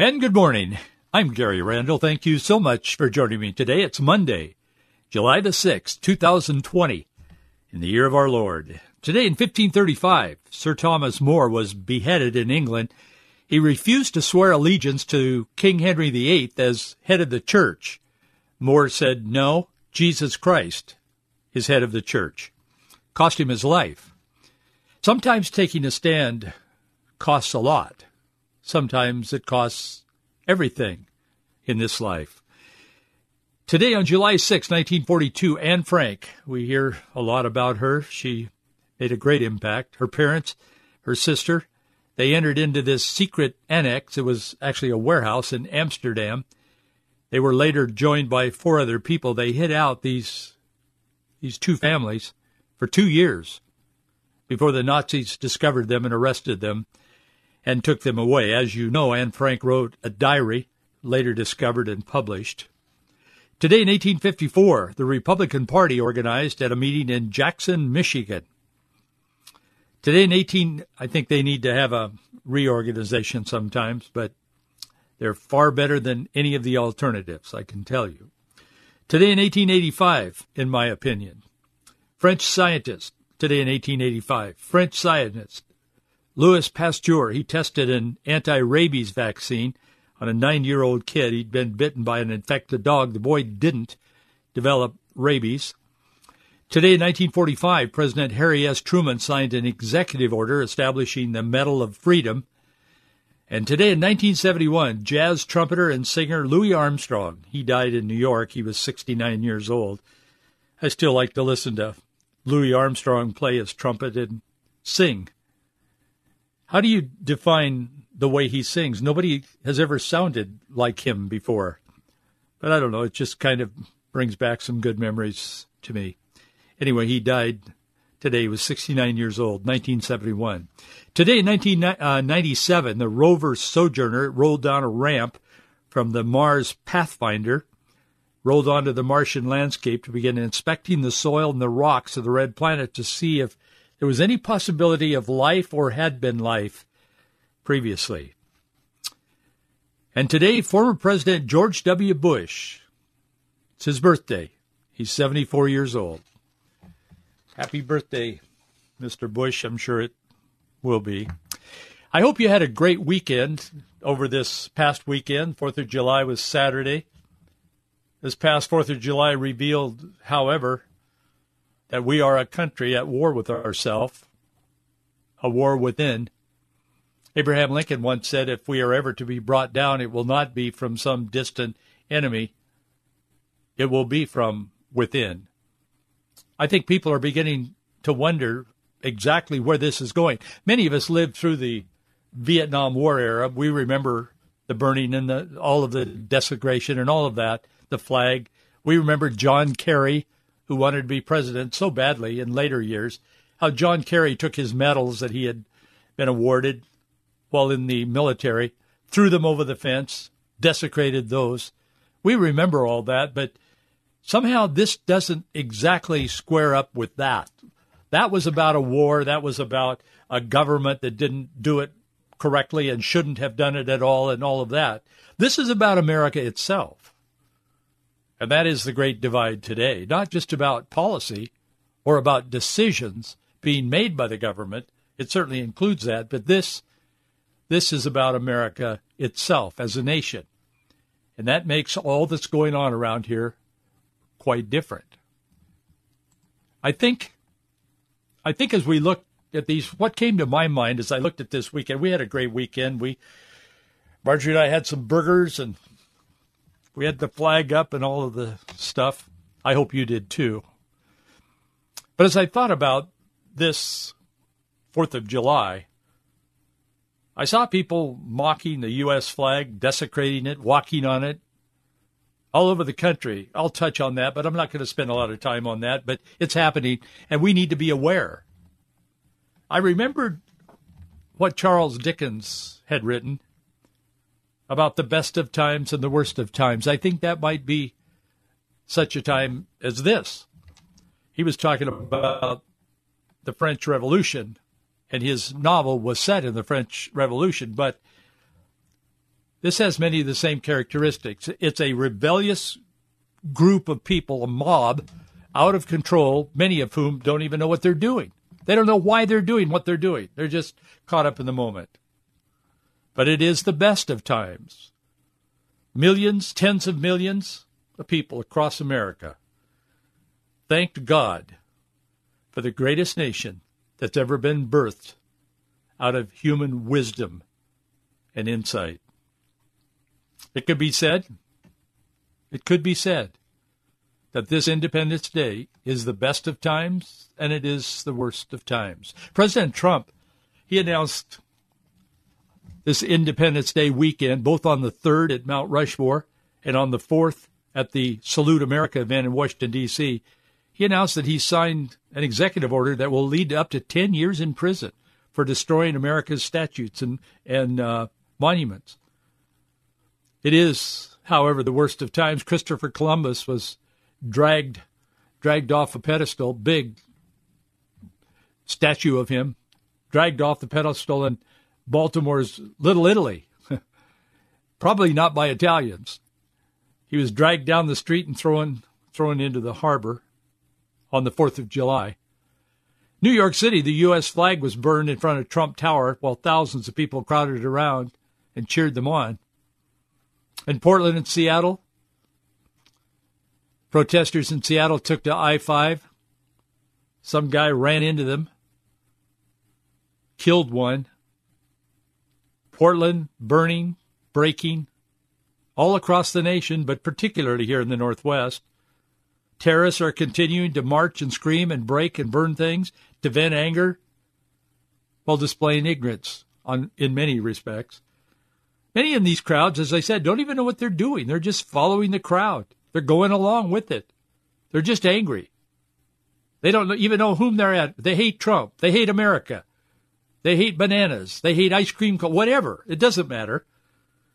And good morning. I'm Gary Randall. Thank you so much for joining me today. It's Monday, July the 6th, 2020, in the year of our Lord. Today in 1535, Sir Thomas More was beheaded in England. He refused to swear allegiance to King Henry VIII as head of the church. More said, no, Jesus Christ is head of the church. Cost him his life. Sometimes taking a stand costs a lot. Sometimes it costs everything in this life. Today on July 6, 1942, Anne Frank, we hear a lot about her. She made a great impact. Her parents, her sister, they entered into this secret annex. It was actually a warehouse in Amsterdam. They were later joined by four other people. They hid out these these two families for two years before the Nazis discovered them and arrested them and took them away. As you know, Anne Frank wrote a diary, later discovered and published. Today in 1854, the Republican Party organized at a meeting in Jackson, Michigan. Today in 18, I think they need to have a reorganization sometimes, but they're far better than any of the alternatives, I can tell you. Today in 1885, in my opinion, French scientist, today in 1885, French scientist Louis Pasteur, he tested an anti-rabies vaccine on a nine-year-old kid. He'd been bitten by an infected dog. The boy didn't develop rabies. Today in 1945, President Harry S. Truman signed an executive order establishing the Medal of Freedom. And today in 1971, jazz trumpeter and singer Louis Armstrong, he died in New York. He was 69 years old. I still like to listen to Louis Armstrong play his trumpet and sing. How do you define the way he sings? Nobody has ever sounded like him before. But I don't know. It just kind of brings back some good memories to me. Anyway, he died today. He was 69 years old, 1971. Today, in 1997, the rover Sojourner rolled down a ramp from the Mars Pathfinder, rolled onto the Martian landscape to begin inspecting the soil and the rocks of the red planet to see if there was any possibility of life or had been life previously. And today, former President George W. Bush, it's his birthday. He's 74 years old. Happy birthday, Mr. Bush. I'm sure it will be. I hope you had a great weekend over this past weekend. Fourth of July was Saturday. This past Fourth of July revealed, however, that we are a country at war with ourselves, a war within. Abraham Lincoln once said, if we are ever to be brought down, it will not be from some distant enemy. It will be from within. I think people are beginning to wonder exactly where this is going. Many of us lived through the Vietnam War era. We remember the burning and the, all of the desecration and all of that, the flag. We remember John Kerry who wanted to be president so badly in later years, how John Kerry took his medals that he had been awarded while in the military, threw them over the fence, desecrated those. We remember all that, but somehow this doesn't exactly square up with that. That was about a war. That was about a government that didn't do it correctly and shouldn't have done it at all and all of that. This is about America itself. And that is the great divide today, not just about policy or about decisions being made by the government. It certainly includes that, but this this is about America itself as a nation. And that makes all that's going on around here quite different. I think I think as we look at these what came to my mind as I looked at this weekend, we had a great weekend. We Marjorie and I had some burgers and we had the flag up and all of the stuff. I hope you did too. But as I thought about this 4th of July, I saw people mocking the U.S. flag, desecrating it, walking on it, all over the country. I'll touch on that, but I'm not going to spend a lot of time on that. But it's happening, and we need to be aware. I remembered what Charles Dickens had written about the best of times and the worst of times. I think that might be such a time as this. He was talking about the French Revolution, and his novel was set in the French Revolution, but this has many of the same characteristics. It's a rebellious group of people, a mob, out of control, many of whom don't even know what they're doing. They don't know why they're doing what they're doing. They're just caught up in the moment. But it is the best of times. Millions, tens of millions of people across America thanked God for the greatest nation that's ever been birthed out of human wisdom and insight. It could be said, it could be said that this Independence Day is the best of times and it is the worst of times. President Trump, he announced this Independence Day weekend, both on the 3rd at Mount Rushmore and on the 4th at the Salute America event in Washington, D.C., he announced that he signed an executive order that will lead to up to 10 years in prison for destroying America's statues and, and uh, monuments. It is, however, the worst of times. Christopher Columbus was dragged dragged off a pedestal, big statue of him, dragged off the pedestal in Baltimore's Little Italy. Probably not by Italians. He was dragged down the street and thrown thrown into the harbor on the 4th of July. New York City, the U.S. flag was burned in front of Trump Tower while thousands of people crowded around and cheered them on. In Portland and Seattle, protesters in Seattle took to I 5. Some guy ran into them, killed one. Portland burning, breaking, all across the nation, but particularly here in the Northwest. Terrorists are continuing to march and scream and break and burn things to vent anger while displaying ignorance on, in many respects. Many in these crowds, as I said, don't even know what they're doing. They're just following the crowd. They're going along with it. They're just angry. They don't even know whom they're at. They hate Trump. They hate America. They hate bananas. They hate ice cream, whatever. It doesn't matter.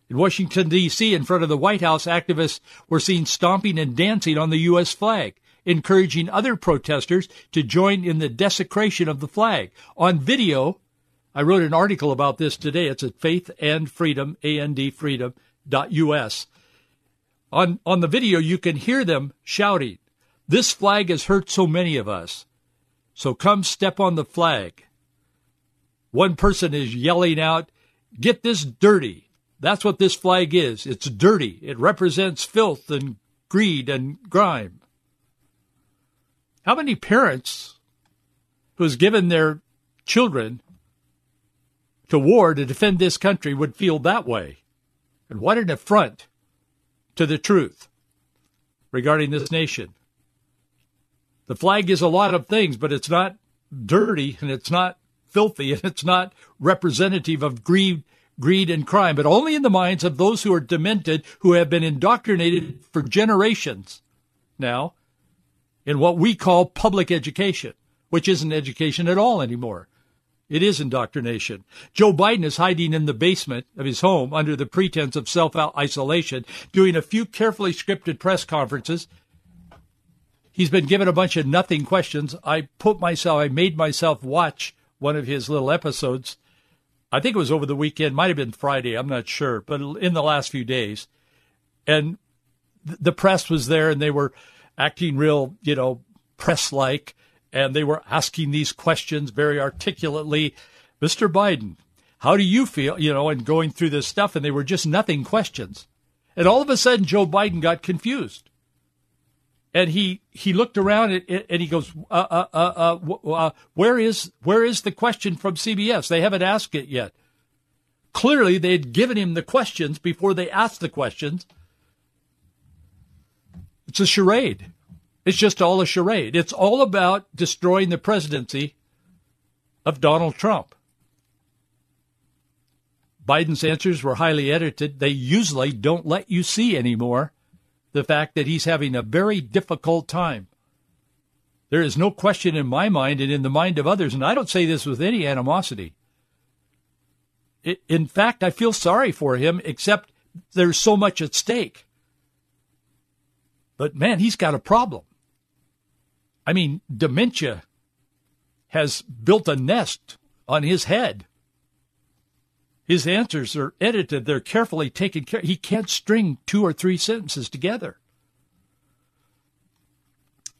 In Washington, D.C., in front of the White House, activists were seen stomping and dancing on the U.S. flag, encouraging other protesters to join in the desecration of the flag. On video, I wrote an article about this today. It's at Faith and Freedom, A-N-D freedom.us. On, on the video, you can hear them shouting, this flag has hurt so many of us. So come step on the flag. One person is yelling out, get this dirty. That's what this flag is. It's dirty. It represents filth and greed and grime. How many parents who's given their children to war to defend this country would feel that way. And what an affront to the truth regarding this nation. The flag is a lot of things, but it's not dirty and it's not filthy and it's not representative of greed, greed and crime, but only in the minds of those who are demented, who have been indoctrinated for generations now in what we call public education, which isn't education at all anymore. It is indoctrination. Joe Biden is hiding in the basement of his home under the pretense of self isolation, doing a few carefully scripted press conferences. He's been given a bunch of nothing questions. I put myself, I made myself watch one of his little episodes. I think it was over the weekend, might have been Friday, I'm not sure, but in the last few days. And the press was there and they were acting real, you know, press like and they were asking these questions very articulately. Mr. Biden, how do you feel? You know, and going through this stuff, and they were just nothing questions. And all of a sudden, Joe Biden got confused. And he, he looked around and, and he goes, uh, uh, uh, uh, uh, where is where is the question from CBS? They haven't asked it yet. Clearly, they had given him the questions before they asked the questions. It's a charade. It's just all a charade. It's all about destroying the presidency of Donald Trump. Biden's answers were highly edited. They usually don't let you see anymore the fact that he's having a very difficult time. There is no question in my mind and in the mind of others, and I don't say this with any animosity. in fact, I feel sorry for him, except there's so much at stake. But man, he's got a problem. I mean, dementia has built a nest on his head. His answers are edited, they're carefully taken care He can't string two or three sentences together.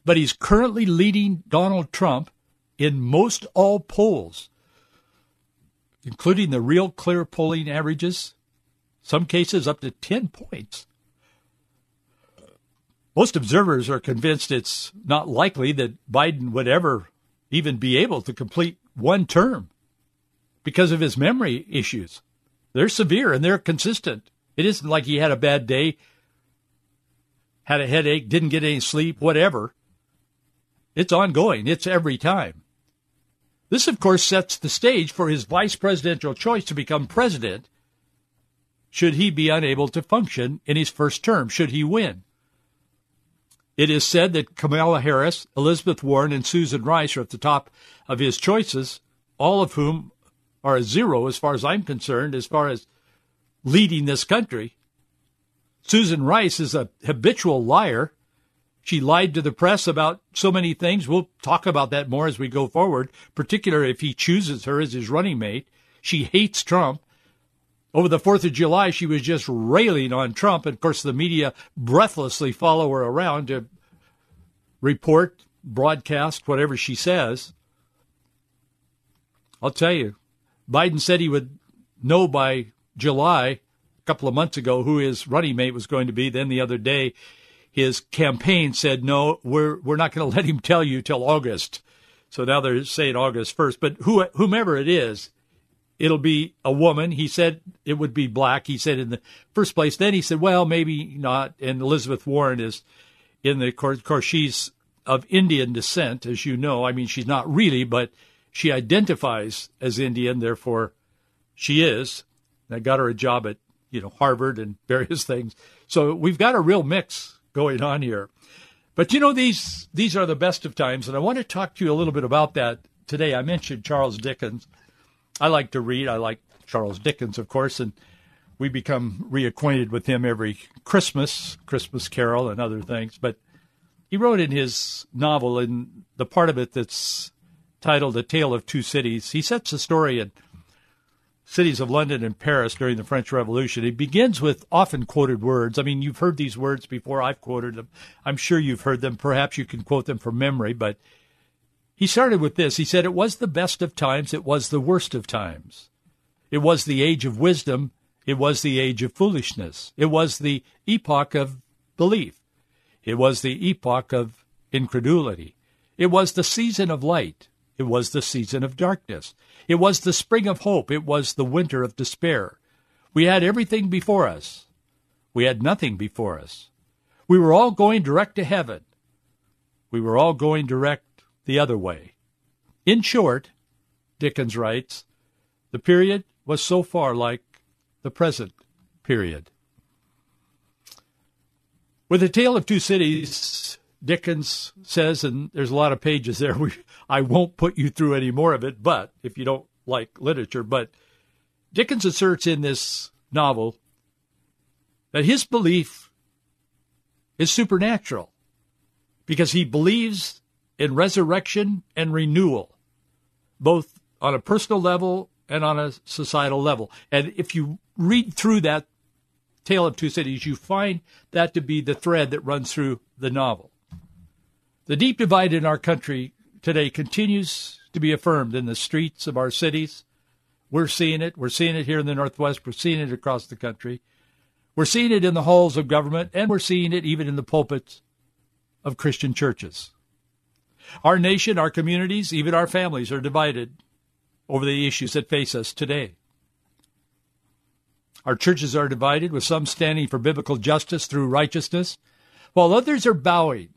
But he's currently leading Donald Trump in most all polls, including the real clear polling averages, some cases up to 10 points. Most observers are convinced it's not likely that Biden would ever even be able to complete one term because of his memory issues. They're severe and they're consistent. It isn't like he had a bad day, had a headache, didn't get any sleep, whatever. It's ongoing. It's every time. This, of course, sets the stage for his vice presidential choice to become president should he be unable to function in his first term, should he win. It is said that Kamala Harris, Elizabeth Warren, and Susan Rice are at the top of his choices, all of whom are a zero as far as I'm concerned, as far as leading this country. Susan Rice is a habitual liar. She lied to the press about so many things. We'll talk about that more as we go forward, particularly if he chooses her as his running mate. She hates Trump. Over the 4th of July, she was just railing on Trump. And of course, the media breathlessly follow her around to report, broadcast, whatever she says. I'll tell you, Biden said he would know by July, a couple of months ago, who his running mate was going to be. Then the other day, his campaign said, no, we're, we're not going to let him tell you till August. So now they're saying August 1st. But who, whomever it is, it'll be a woman. He said it would be black. He said in the first place. Then he said, well, maybe not. And Elizabeth Warren is in the. Of course, she's of Indian descent, as you know. I mean, she's not really, but she identifies as Indian. Therefore, she is. I got her a job at you know Harvard and various things. So we've got a real mix going on here. But you know these these are the best of times, and I want to talk to you a little bit about that today. I mentioned Charles Dickens. I like to read. I like Charles Dickens, of course, and we become reacquainted with him every Christmas, Christmas Carol, and other things. But he wrote in his novel, in the part of it that's titled A Tale of Two Cities, he sets the story in cities of London and Paris during the French Revolution. He begins with often quoted words. I mean, you've heard these words before. I've quoted them. I'm sure you've heard them. Perhaps you can quote them from memory, but he started with this. He said, It was the best of times, it was the worst of times. It was the age of wisdom, it was the age of foolishness. It was the epoch of belief. It was the epoch of incredulity. It was the season of light. It was the season of darkness. It was the spring of hope. It was the winter of despair. We had everything before us. We had nothing before us. We were all going direct to heaven. We were all going direct the other way. In short, Dickens writes, the period was so far like the present period. With A Tale of Two Cities, Dickens says, and there's a lot of pages there, we, I won't put you through any more of it, but if you don't like literature, but Dickens asserts in this novel that his belief is supernatural because he believes in resurrection and renewal, both on a personal level and on a societal level. And if you read through that Tale of Two Cities, you find that to be the thread that runs through the novel. The deep divide in our country today continues to be affirmed in the streets of our cities. We're seeing it. We're seeing it here in the Northwest. We're seeing it across the country. We're seeing it in the halls of government, and we're seeing it even in the pulpits of Christian churches. Our nation, our communities, even our families are divided over the issues that face us today. Our churches are divided, with some standing for biblical justice through righteousness, while others are bowing,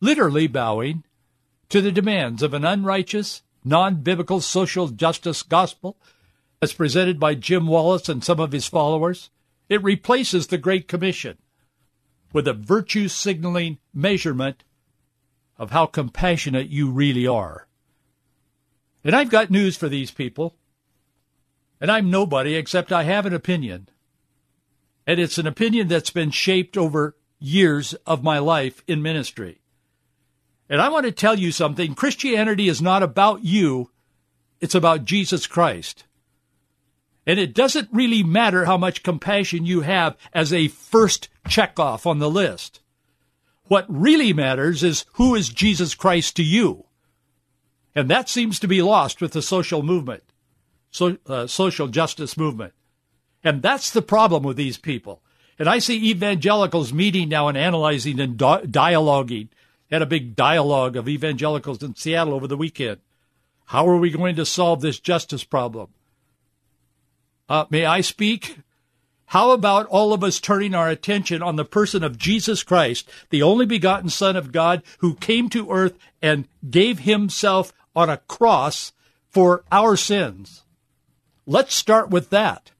literally bowing, to the demands of an unrighteous, non biblical social justice gospel as presented by Jim Wallis and some of his followers. It replaces the Great Commission with a virtue signaling measurement of how compassionate you really are. And I've got news for these people. And I'm nobody except I have an opinion. And it's an opinion that's been shaped over years of my life in ministry. And I want to tell you something Christianity is not about you, it's about Jesus Christ. And it doesn't really matter how much compassion you have as a first checkoff on the list. What really matters is who is Jesus Christ to you. And that seems to be lost with the social movement, so, uh, social justice movement. And that's the problem with these people. And I see evangelicals meeting now and analyzing and di- dialoguing. Had a big dialogue of evangelicals in Seattle over the weekend. How are we going to solve this justice problem? Uh, may I speak? How about all of us turning our attention on the person of Jesus Christ, the only begotten Son of God, who came to earth and gave himself on a cross for our sins? Let's start with that.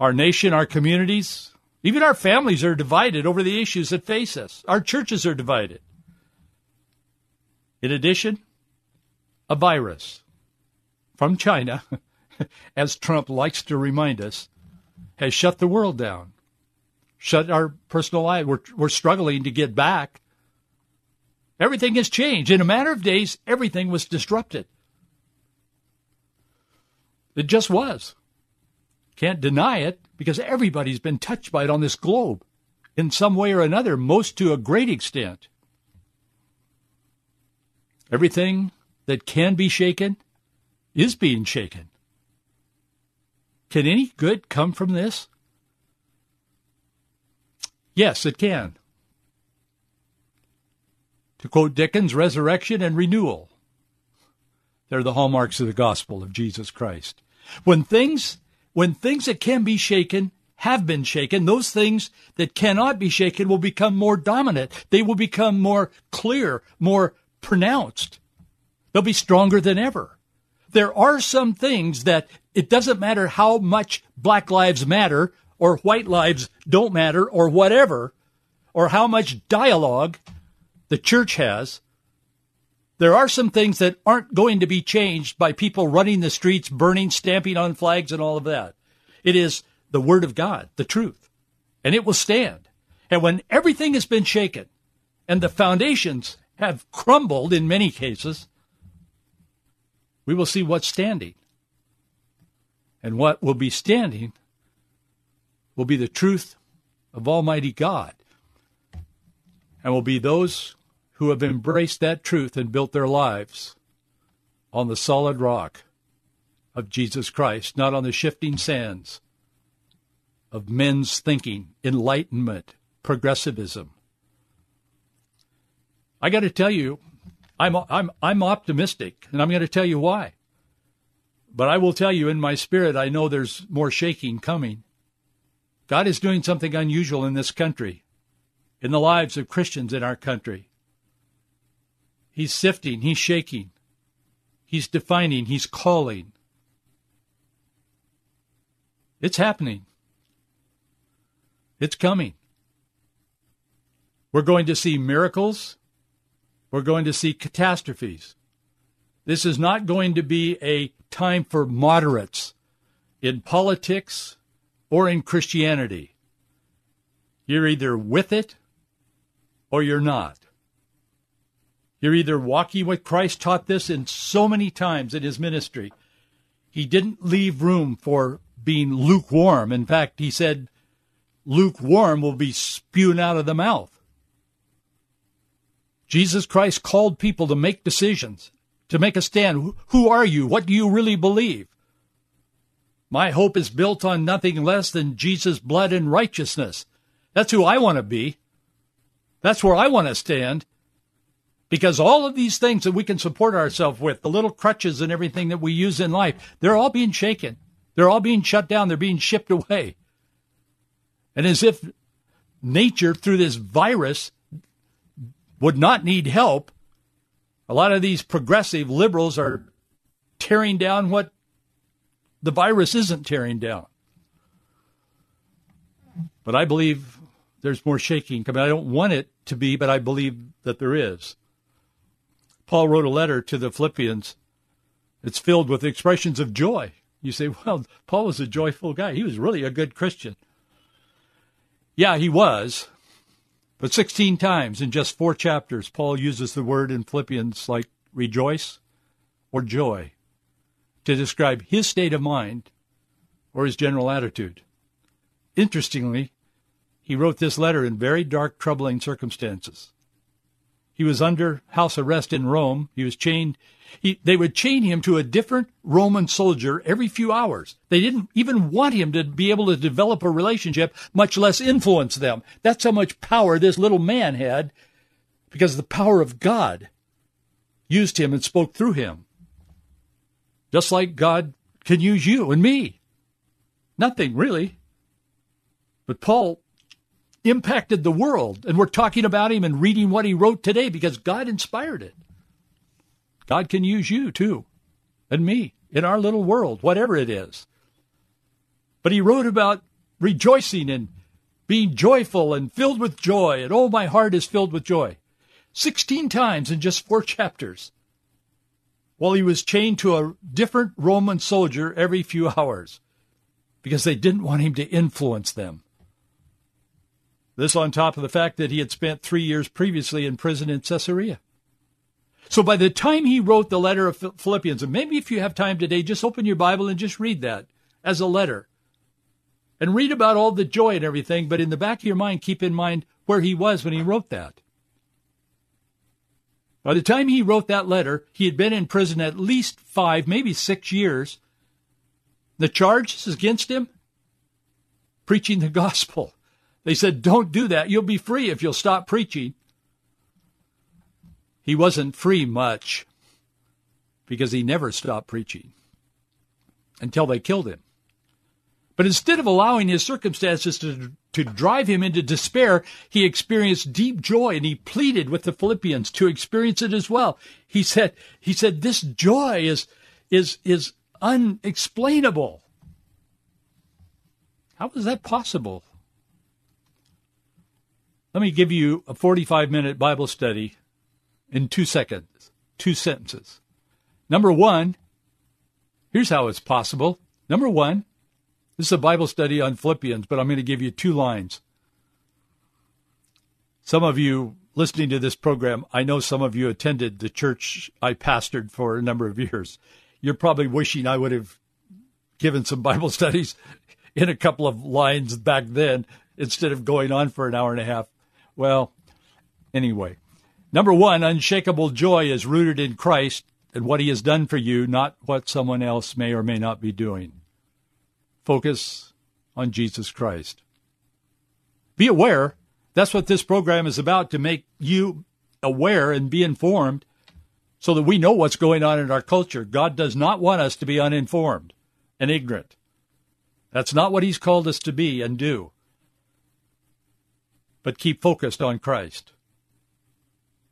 Our nation, our communities, even our families are divided over the issues that face us. Our churches are divided. In addition, a virus from China, as Trump likes to remind us, has shut the world down, shut our personal life. We're, we're struggling to get back. Everything has changed. In a matter of days, everything was disrupted. It just was. Can't deny it because everybody's been touched by it on this globe in some way or another, most to a great extent. Everything that can be shaken is being shaken. Can any good come from this? Yes, it can. To quote Dickens, resurrection and renewal. They're the hallmarks of the gospel of Jesus Christ. When things, when things that can be shaken have been shaken, those things that cannot be shaken will become more dominant. They will become more clear, more pronounced. They'll be stronger than ever there are some things that it doesn't matter how much black lives matter or white lives don't matter or whatever, or how much dialogue the church has. There are some things that aren't going to be changed by people running the streets, burning, stamping on flags, and all of that. It is the Word of God, the truth, and it will stand. And when everything has been shaken and the foundations have crumbled in many cases, we will see what's standing. And what will be standing will be the truth of Almighty God. And will be those who have embraced that truth and built their lives on the solid rock of Jesus Christ, not on the shifting sands of men's thinking, enlightenment, progressivism. I got to tell you, I'm, I'm, I'm optimistic, and I'm going to tell you why. But I will tell you in my spirit, I know there's more shaking coming. God is doing something unusual in this country, in the lives of Christians in our country. He's sifting, he's shaking, he's defining, he's calling. It's happening. It's coming. We're going to see miracles we're going to see catastrophes. This is not going to be a time for moderates in politics or in Christianity. You're either with it or you're not. You're either walking with Christ taught this in so many times in his ministry. He didn't leave room for being lukewarm. In fact, he said, lukewarm will be spewed out of the mouth. Jesus Christ called people to make decisions, to make a stand. Who are you? What do you really believe? My hope is built on nothing less than Jesus' blood and righteousness. That's who I want to be. That's where I want to stand. Because all of these things that we can support ourselves with, the little crutches and everything that we use in life, they're all being shaken. They're all being shut down. They're being shipped away. And as if nature, through this virus, would not need help. A lot of these progressive liberals are tearing down what the virus isn't tearing down. But I believe there's more shaking coming. I don't want it to be, but I believe that there is. Paul wrote a letter to the Philippians. It's filled with expressions of joy. You say, well, Paul was a joyful guy. He was really a good Christian. Yeah, he was. But 16 times in just four chapters, Paul uses the word in Philippians like rejoice or joy to describe his state of mind or his general attitude. Interestingly, he wrote this letter in very dark, troubling circumstances. He was under house arrest in Rome. He was chained. He, they would chain him to a different Roman soldier every few hours. They didn't even want him to be able to develop a relationship, much less influence them. That's how much power this little man had because the power of God used him and spoke through him. Just like God can use you and me. Nothing really. But Paul impacted the world. And we're talking about him and reading what he wrote today because God inspired it. God can use you too, and me, in our little world, whatever it is. But he wrote about rejoicing and being joyful and filled with joy, and oh, my heart is filled with joy. Sixteen times in just four chapters. While he was chained to a different Roman soldier every few hours because they didn't want him to influence them. This on top of the fact that he had spent three years previously in prison in Caesarea. So by the time he wrote the letter of Philippians, and maybe if you have time today, just open your Bible and just read that as a letter. And read about all the joy and everything, but in the back of your mind, keep in mind where he was when he wrote that. By the time he wrote that letter, he had been in prison at least five, maybe six years. The charges against him? Preaching the gospel. They said, Don't do that. You'll be free if you'll stop preaching. He wasn't free much because he never stopped preaching until they killed him. But instead of allowing his circumstances to, to drive him into despair, he experienced deep joy and he pleaded with the Philippians to experience it as well. He said, he said, this joy is, is, is unexplainable. How is that possible? Let me give you a 45 minute Bible study in two seconds, two sentences. Number one, here's how it's possible. Number one, this is a Bible study on Philippians, but I'm going to give you two lines. Some of you listening to this program, I know some of you attended the church I pastored for a number of years. You're probably wishing I would have given some Bible studies in a couple of lines back then instead of going on for an hour and a half. Well, anyway. Number one, unshakable joy is rooted in Christ and what he has done for you, not what someone else may or may not be doing. Focus on Jesus Christ. Be aware. That's what this program is about to make you aware and be informed so that we know what's going on in our culture. God does not want us to be uninformed and ignorant. That's not what he's called us to be and do but keep focused on Christ.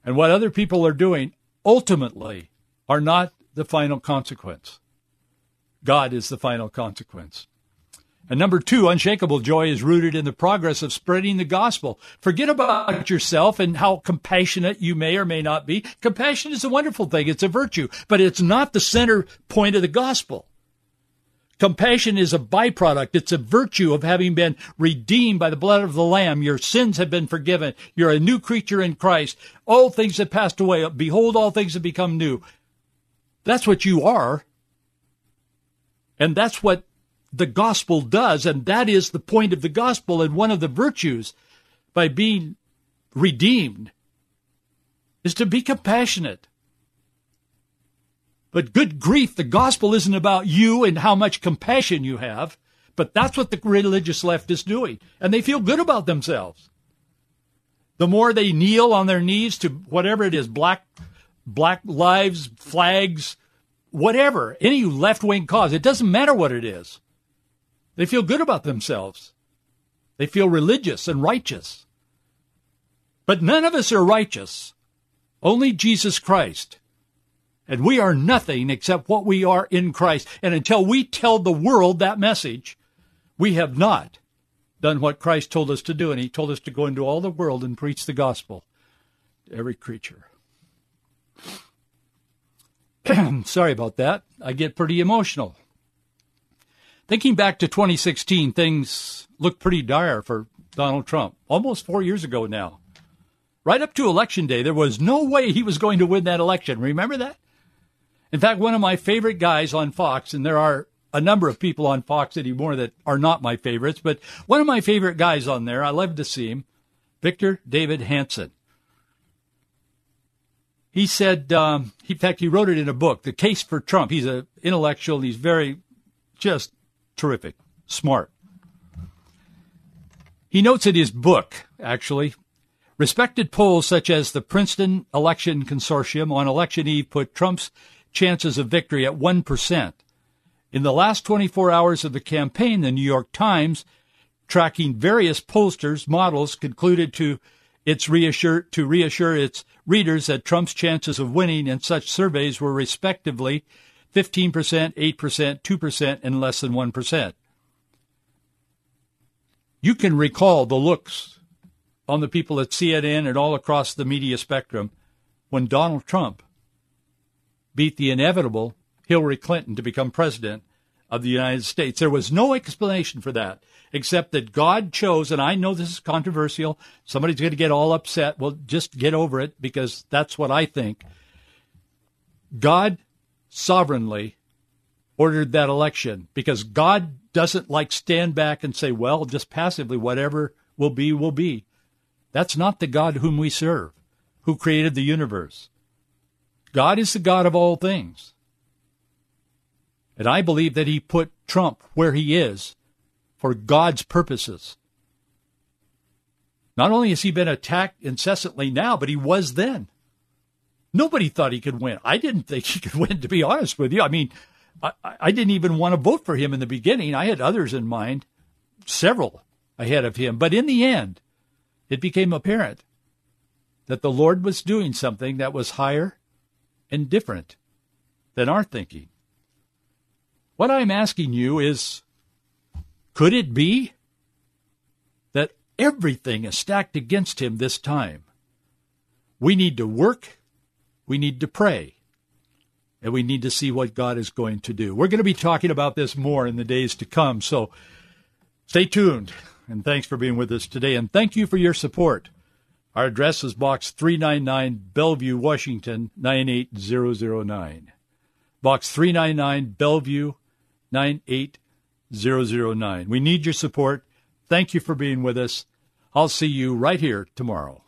And what other people are doing ultimately are not the final consequence. God is the final consequence. And number two, unshakable joy is rooted in the progress of spreading the gospel. Forget about yourself and how compassionate you may or may not be. Compassion is a wonderful thing. It's a virtue, but it's not the center point of the gospel. Compassion is a byproduct. It's a virtue of having been redeemed by the blood of the Lamb. Your sins have been forgiven. You're a new creature in Christ. All things have passed away. Behold, all things have become new. That's what you are. And that's what the gospel does. And that is the point of the gospel and one of the virtues by being redeemed is to be compassionate. But good grief, the gospel isn't about you and how much compassion you have, but that's what the religious left is doing. And they feel good about themselves. The more they kneel on their knees to whatever it is, black, black lives, flags, whatever, any left wing cause, it doesn't matter what it is. They feel good about themselves. They feel religious and righteous. But none of us are righteous. Only Jesus Christ And we are nothing except what we are in Christ. And until we tell the world that message, we have not done what Christ told us to do. And he told us to go into all the world and preach the gospel to every creature. Sorry about that. I get pretty emotional. Thinking back to 2016, things looked pretty dire for Donald Trump, almost four years ago now. Right up to Election Day, there was no way he was going to win that election. Remember that? In fact, one of my favorite guys on Fox, and there are a number of people on Fox anymore that are not my favorites, but one of my favorite guys on there, I love to see him, Victor Davis Hanson. He said, um, in fact, he wrote it in a book, The Case for Trump. He's an intellectual. He's very, just terrific, smart. He notes in his book, actually, respected polls such as the Princeton Election Consortium on election eve put Trump's chances of victory at 1%. In the last 24 hours of the campaign, the New York Times, tracking various pollsters' models, concluded to its reassure to reassure its readers that Trump's chances of winning in such surveys were respectively 15%, 8%, 2%, and less than 1%. You can recall the looks on the people at CNN and all across the media spectrum when Donald Trump beat the inevitable Hillary Clinton to become president of the United States. There was no explanation for that except that God chose, and I know this is controversial. Somebody's going to get all upset. Well, just get over it because that's what I think. God sovereignly ordered that election because God doesn't like stand back and say, well, just passively, whatever will be, will be. That's not the God whom we serve, who created the universe. God is the God of all things. And I believe that he put Trump where he is for God's purposes. Not only has he been attacked incessantly now, but he was then. Nobody thought he could win. I didn't think he could win, to be honest with you. I mean, I, I didn't even want to vote for him in the beginning. I had others in mind, several ahead of him. But in the end, it became apparent that the Lord was doing something that was higher and different than our thinking. What I'm asking you is could it be that everything is stacked against him this time? We need to work, we need to pray, and we need to see what God is going to do. We're going to be talking about this more in the days to come, so stay tuned. And thanks for being with us today, and thank you for your support. Our address is Box 399, Bellevue, Washington 98009. Box 399, Bellevue 98009. We need your support. Thank you for being with us. I'll see you right here tomorrow.